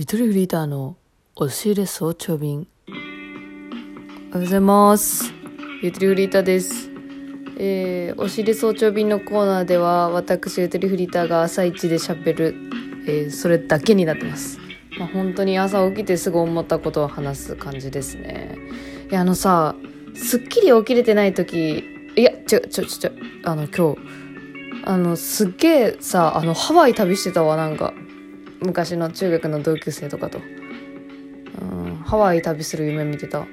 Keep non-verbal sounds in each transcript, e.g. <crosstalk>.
ゆとりフリーターの押し入れ早朝便。おはようございます。ゆとりフリーターです。えー、押し入れ早朝便のコーナーでは、私、ゆとりフリーターが朝一で喋る、えー、それだけになってます。まあ、本当に朝起きてすぐ思ったことを話す感じですね。いや、あのさ、すっきり起きれてない時、いや、ちょ、ちょ、ちょ、あの、今日、あの、すっげえさ、あの、ハワイ旅してたわ、なんか。昔の中学の同級生とかと。うん、ハワイ旅する夢見てた。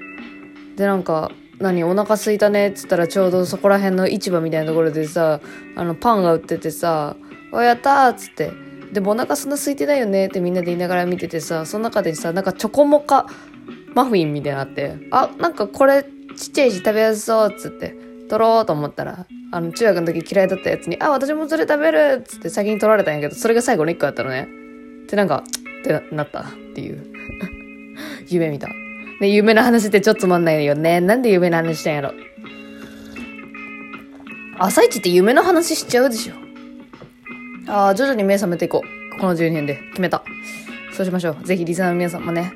で、なんか、何、お腹空いたねっつったらちょうどそこら辺の市場みたいなところでさ、あの、パンが売っててさ、おやったっつって。でもお腹そんな空いてないよねってみんなで言いながら見ててさ、その中でさ、なんかチョコモカマフィンみたいなのあって、あ、なんかこれちっちゃいし食べやすそうっつって、取ろうと思ったら、あの、中学の時嫌いだったやつに、あ、私もそれ食べるっつって先に取られたんやけど、それが最後の1個だったのね。で、なんか、ってなったっていう。<laughs> 夢見た。ね、夢の話ってちょっとつまんないよね。なんで夢の話したんやろ。朝一って夢の話しちゃうでしょ。ああ、徐々に目覚めていこう。この12年で。決めた。そうしましょう。ぜひリスナーの皆さんもね、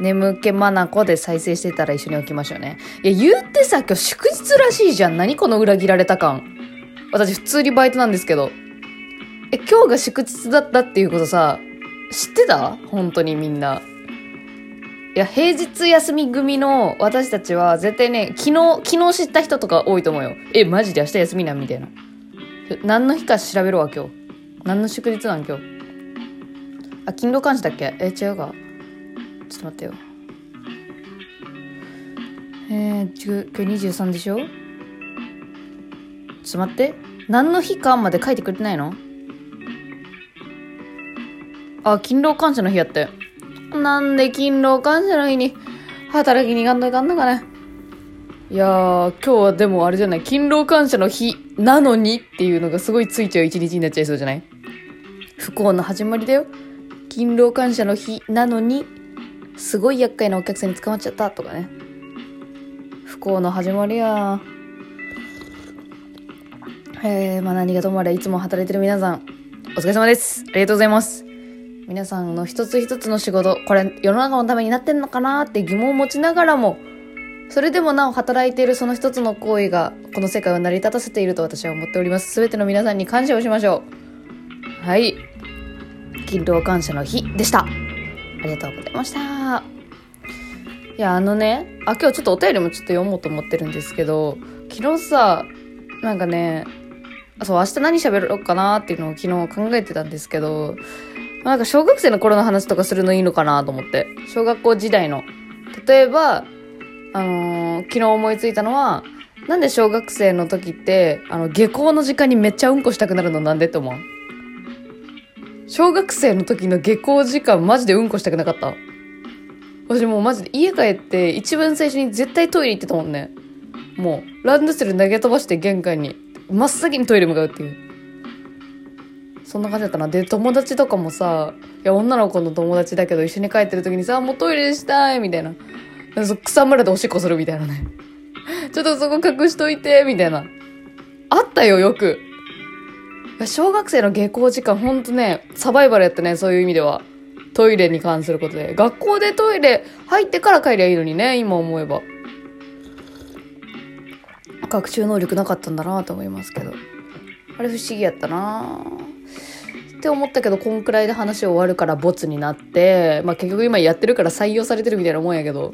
眠気まなこで再生してたら一緒に起きましょうね。いや、言ってさ、今日祝日らしいじゃん。何この裏切られた感。私普通にバイトなんですけど。え、今日が祝日だったっていうことさ、知ってた？本当にみんな。いや、平日休み組の私たちは絶対ね、昨日、昨日知った人とか多いと思うよ。え、マジで明日休みなん？みたいな。何の日か調べろわ、今日。何の祝日なん今日？あ、勤労感謝だっけ？え、違うか。ちょっと待ってよ。えー、今日23でしょ？ちょっと待って。何の日かまで書いてくれてないの？あ、勤労感謝の日やって。なんで勤労感謝の日に働きに行かんといかんのかね。いやー、今日はでもあれじゃない、勤労感謝の日なのにっていうのがすごいついちゃう一日になっちゃいそうじゃない？不幸の始まりだよ。勤労感謝の日なのに、すごい厄介なお客さんに捕まっちゃったとかね。不幸の始まりやえー、まあ何がともあれいつも働いてる皆さん、お疲れ様です。ありがとうございます。皆さんの一つ一つの仕事、これ世の中のためになってんのかなって疑問を持ちながらも、それでもなお働いているその一つの行為が、この世界を成り立たせていると私は思っております。すべての皆さんに感謝をしましょう。はい。勤労感謝の日でした。ありがとうございました。いや、あのね、あ、今日ちょっとお便りもちょっと読もうと思ってるんですけど、昨日さ、なんかね、そう、明日何喋ろうかなっていうのを昨日考えてたんですけど、なんか小学生の頃の話とかするのいいのかなと思って。小学校時代の。例えば、あのー昨日思いついたのは、なんで小学生の時って、あの、下校の時間にめっちゃうんこしたくなるのなんでって思う？小学生の時の下校時間マジでうんこしたくなかった？私もうマジで家帰って一番最初に絶対トイレ行ってたもんね。もう、ランドセル投げ飛ばして玄関に、真っ先にトイレ向かうっていう。そんな感じだったな。で、友達とかもさ、いや、女の子の友達だけど一緒に帰ってる時にさ、もうトイレしたいみたいな。草むらでおしっこするみたいなね。<laughs> ちょっとそこ隠しといて、みたいな。あったよ、よく。小学生の下校時間、ほんとね、サバイバルやったね、そういう意味では。トイレに関することで。学校でトイレ入ってから帰りゃいいのにね、今思えば。学習能力なかったんだなと思いますけど。あれ不思議やったなって思ったけど、こんくらいで話終わるからボツになって、まあ結局今やってるから採用されてるみたいなもんやけど。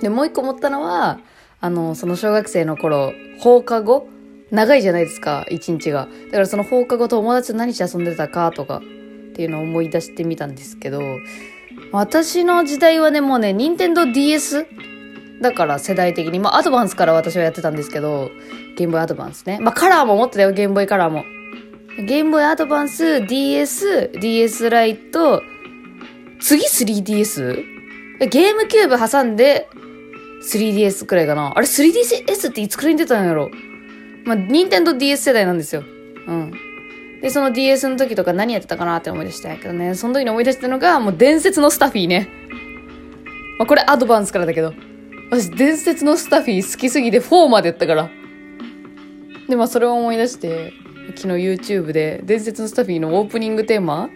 で、もう一個思ったのは、あの、その小学生の頃、放課後？長いじゃないですか、一日が。だからその放課後友達と何して遊んでたかとか、っていうのを思い出してみたんですけど、私の時代はね、もうね、任天堂 DS? だから世代的に、まあアドバンスから私はやってたんですけど、ゲームボーイアドバンスね。まあカラーも持ってたよ、ゲームボーイカラーも。ゲームボーイアドバンス、DS、DS ライト、次 3DS? ゲームキューブ挟んで 3DS くらいかな。あれ 3DS っていつくらいに出たんやろ？まあ、任天堂 DS 世代なんですよ。うん。で、その DS の時とか何やってたかなって思い出したんやけどね。その時に思い出したのが、もう伝説のスタフィーね。まあ、これアドバンスからだけど。私、伝説のスタフィー好きすぎて4までやったから。で、まあ、それを思い出して、昨日 YouTube で伝説のスタッフィーのオープニングテーマ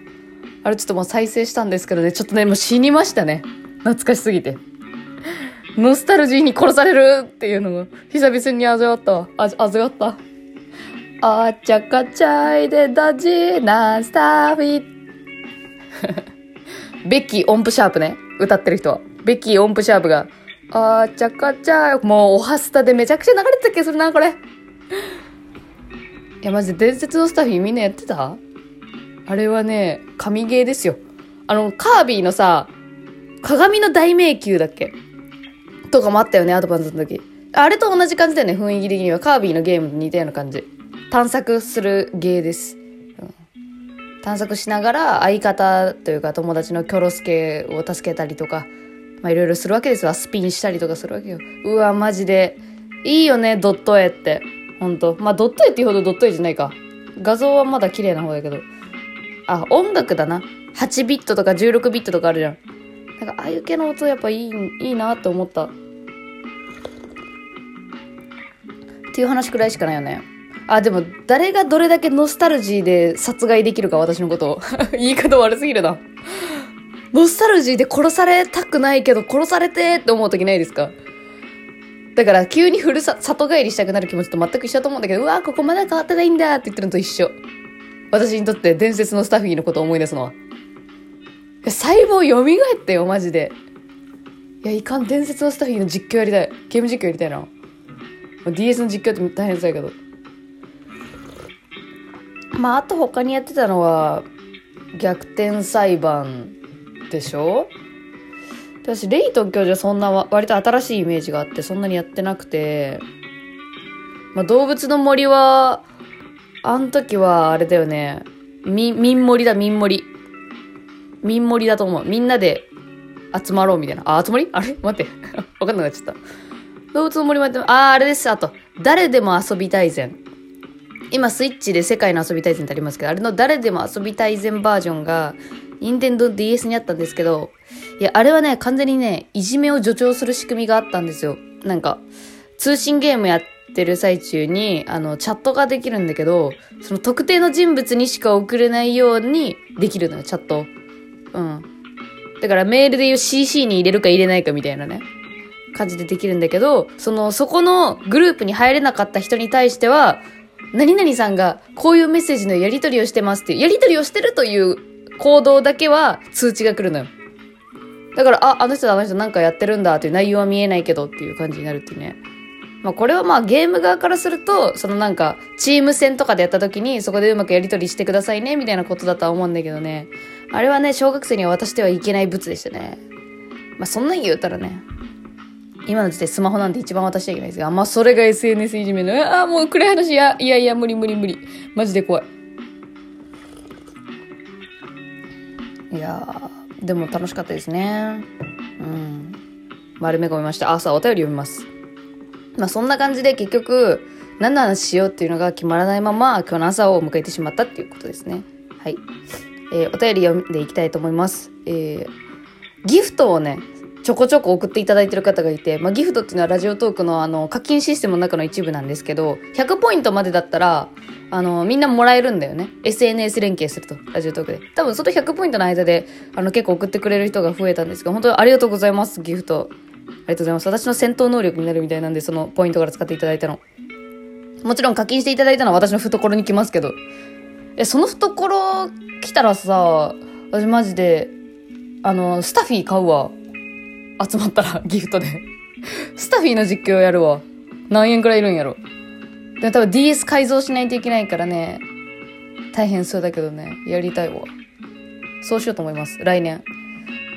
あれちょっともう再生したんですけどね、ちょっとね、もう死にましたね。懐かしすぎて。ノスタルジーに殺されるっていうのが、久々に味わったわ。あ、味わった。あちゃかちゃいでだじなスターフィッ <laughs> ベッキー音符シャープね。歌ってる人は。ベッキー音符シャープが、あちゃかちゃい。もう、おはスタでめちゃくちゃ流れてた気がするな、これ。いや、マジで伝説のスタッフみんなやってた？あれはね、神ゲーですよ。あの、カービィのさ、鏡の大迷宮だっけ？とかもあったよね、アドバンスの時。あれと同じ感じだよね、雰囲気的には。カービィのゲームと似たような感じ。探索するゲーです。探索しながら相方というか友達のキョロスケを助けたりとか、まあいろいろするわけですわ。スピンしたりとかするわけよ。うわ、マジで。いいよね、ドット絵って。ほんと。まあドット絵っていうほどドット絵じゃないか。画像はまだ綺麗な方だけど。あ、音楽だな。8ビットとか16ビットとかあるじゃん。なんかああいう系の音やっぱいい、いいなって思った。っていう話くらいしかないよね。あ、でも、誰がどれだけノスタルジーで殺害できるか、私のことを。<laughs> 言い方悪すぎるな。ノスタルジーで殺されたくないけど、殺されてって思う時ないですか？だから、急にふるさ、里帰りしたくなる気持ちと全く一緒だと思うんだけど、うわここまだ変わってないんだって言ってるのと一緒。私にとって伝説のスタッフィーのことを思い出すのは。細胞蘇ったよ、マジで。いや、いかん、伝説のスタッフィーの実況やりたい。ゲーム実況やりたいな。DS の実況って大変そうやけど。まあ、あと他にやってたのは、逆転裁判でしょ？私、レイトン教授はそんな割と新しいイメージがあって、そんなにやってなくて、まあ、動物の森は、あん時はあれだよね、み、民森だ、民森。民森だと思う。みんなで集まろうみたいな。あ、集まり？あれ？待って。<laughs> わかんなくなっちゃった。動物の森もやって、あ、あれです。あと、誰でも遊びたいぜ今スイッチで世界の遊び大全ってありますけど、あれの誰でも遊び大全バージョンが、任天堂 DS にあったんですけど、いや、あれはね、完全にね、いじめを助長する仕組みがあったんですよ。なんか、通信ゲームやってる最中に、あの、チャットができるんだけど、その特定の人物にしか送れないようにできるのよ、チャット。うん。だからメールで言う CC に入れるか入れないかみたいなね。感じでできるんだけど、その、そこのグループに入れなかった人に対しては、何々さんがこういうメッセージのやり取りをしてますっていう、やり取りをしてるという行動だけは通知が来るのよ。だから、あ、あの人あの人なんかやってるんだっていう内容は見えないけどっていう感じになるっていうね。まあこれはまあゲーム側からすると、そのなんかチーム戦とかでやった時にそこでうまくやり取りしてくださいねみたいなことだとは思うんだけどね。あれはね、小学生には渡してはいけない物でしたね。まあそんなに言うたらね、今の時代スマホなんて一番渡しちゃいけないですよ。あ、まあ、それが SNS いじめの。ああ、もう暗い話。や、いやいや、無理無理無理。マジで怖い。いやでも楽しかったですね。うん。丸め込みました。朝お便り読みます。まあ、そんな感じで結局、何の話しようっていうのが決まらないまま、今日の朝を迎えてしまったっていうことですね。はい。えー、お便り読んでいきたいと思います。えー、ギフトをね、ちょこちょこ送っていただいてる方がいて、まあ、ギフトっていうのはラジオトークのあの課金システムの中の一部なんですけど、100ポイントまでだったら、あの、みんなもらえるんだよね。SNS 連携すると、ラジオトークで。多分その100ポイントの間で、あの結構送ってくれる人が増えたんですが、本当にありがとうございます、ギフト。ありがとうございます。私の戦闘能力になるみたいなんで、そのポイントから使っていただいたの。もちろん課金していただいたのは私の懐に来ますけど。え、その懐来たらさ、私マジで、あの、スタフィー買うわ。集まったら、ギフトで。スタフィーの実況やるわ。何円くらいいるんやろ。でも、多分 DS 改造しないといけないからね、大変そうだけどね、やりたいわ。そうしようと思います。来年。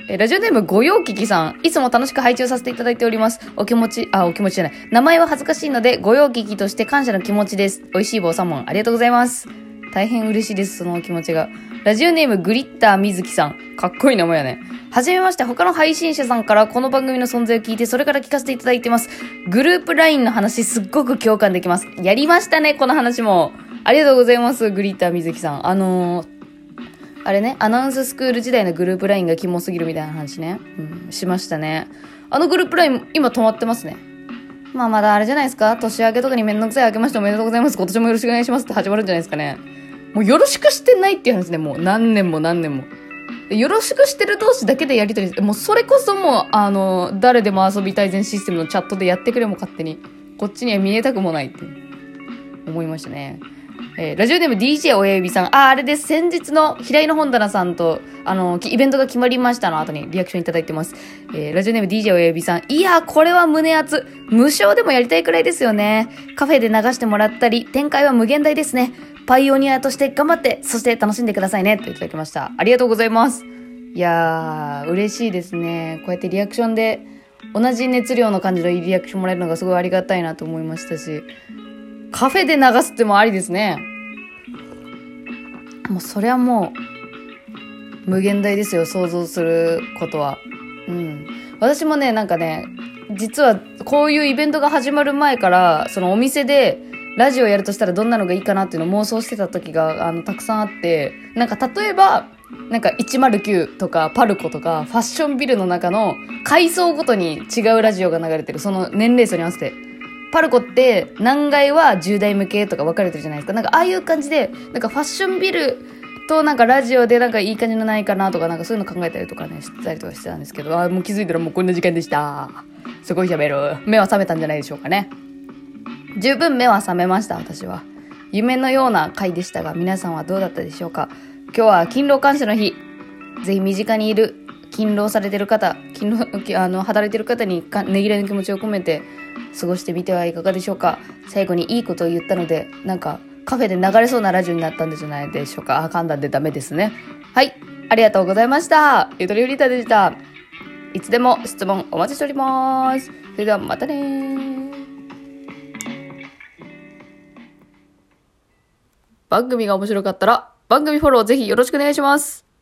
え、ラジオネームご用聞きさん。いつも楽しく拝聴させていただいております。お気持ち、あ、お気持ちじゃない。名前は恥ずかしいので、ご用聞きとして感謝の気持ちです。美味しい棒3問ありがとうございます。大変嬉しいです、そのお気持ちが。ラジオネームグリッターみずきさん。かっこいい名前やね。はじめまして、他の配信者さんからこの番組の存在を聞いて、それから聞かせていただいてます。グループ LINE の話すっごく共感できます。やりましたね、この話も。ありがとうございます、グリッターみずきさん。あのー、あれね、アナウンススクール時代のグループ LINE がキモすぎるみたいな話ね。うん、しましたね。あのグループ LINE、今止まってますね。まあまだあれじゃないですか年明けとかにめんどくさい明けましておめでとうございます。今年もよろしくお願いしますって始まるんじゃないですかね。もうよろしくしてないっていう話ね、もう何年も何年も。よろしくしてる同士だけでやりとりもうそれこそもう、あの、誰でも遊びたい全システムのチャットでやってくれも勝手に。こっちには見えたくもないって思いましたね。えー、ラジオネーム DJ 親指さん。あ、あれです。先日の平井の本棚さんと、あの、イベントが決まりましたの後にリアクションいただいてます。えー、ラジオネーム DJ 親指さん。いや、これは胸熱。無償でもやりたいくらいですよね。カフェで流してもらったり、展開は無限大ですね。パイオニアとして頑張って、そして楽しんでくださいね。といただきました。ありがとうございます。いやー、嬉しいですね。こうやってリアクションで、同じ熱量の感じのいいリアクションもらえるのがすごいありがたいなと思いましたし、カフェで流すってもありですね。もうそれはもう、無限大ですよ、想像することは。うん。私もね、なんかね、実はこういうイベントが始まる前から、そのお店で、ラジオやるとしたらどんなのがいいかなっていうのを妄想してた時が、あの、たくさんあって、なんか例えば、なんか109とかパルコとかファッションビルの中の階層ごとに違うラジオが流れてる。その年齢層に合わせて。パルコって何階は10代向けとか分かれてるじゃないですか。なんかああいう感じで、なんかファッションビルとなんかラジオでなんかいい感じのないかなとかなんかそういうの考えたりとかね、したりとかしてたんですけど、あもう気づいたらもうこんな時間でした。すごい喋る。目は覚めたんじゃないでしょうかね。十分目は覚めました、私は。夢のような回でしたが、皆さんはどうだったでしょうか？今日は勤労感謝の日。ぜひ身近にいる勤労されてる方、勤労、<laughs> あの、働いてる方にねぎらいの気持ちを込めて過ごしてみてはいかがでしょうか？最後にいいことを言ったので、なんかカフェで流れそうなラジオになったんじゃないでしょうか？あ、噛んだんでダメですね。はい。ありがとうございました。ゆとりよりたでした。いつでも質問お待ちしております。それではまたね番組が面白かったら番組フォローぜひよろしくお願いします。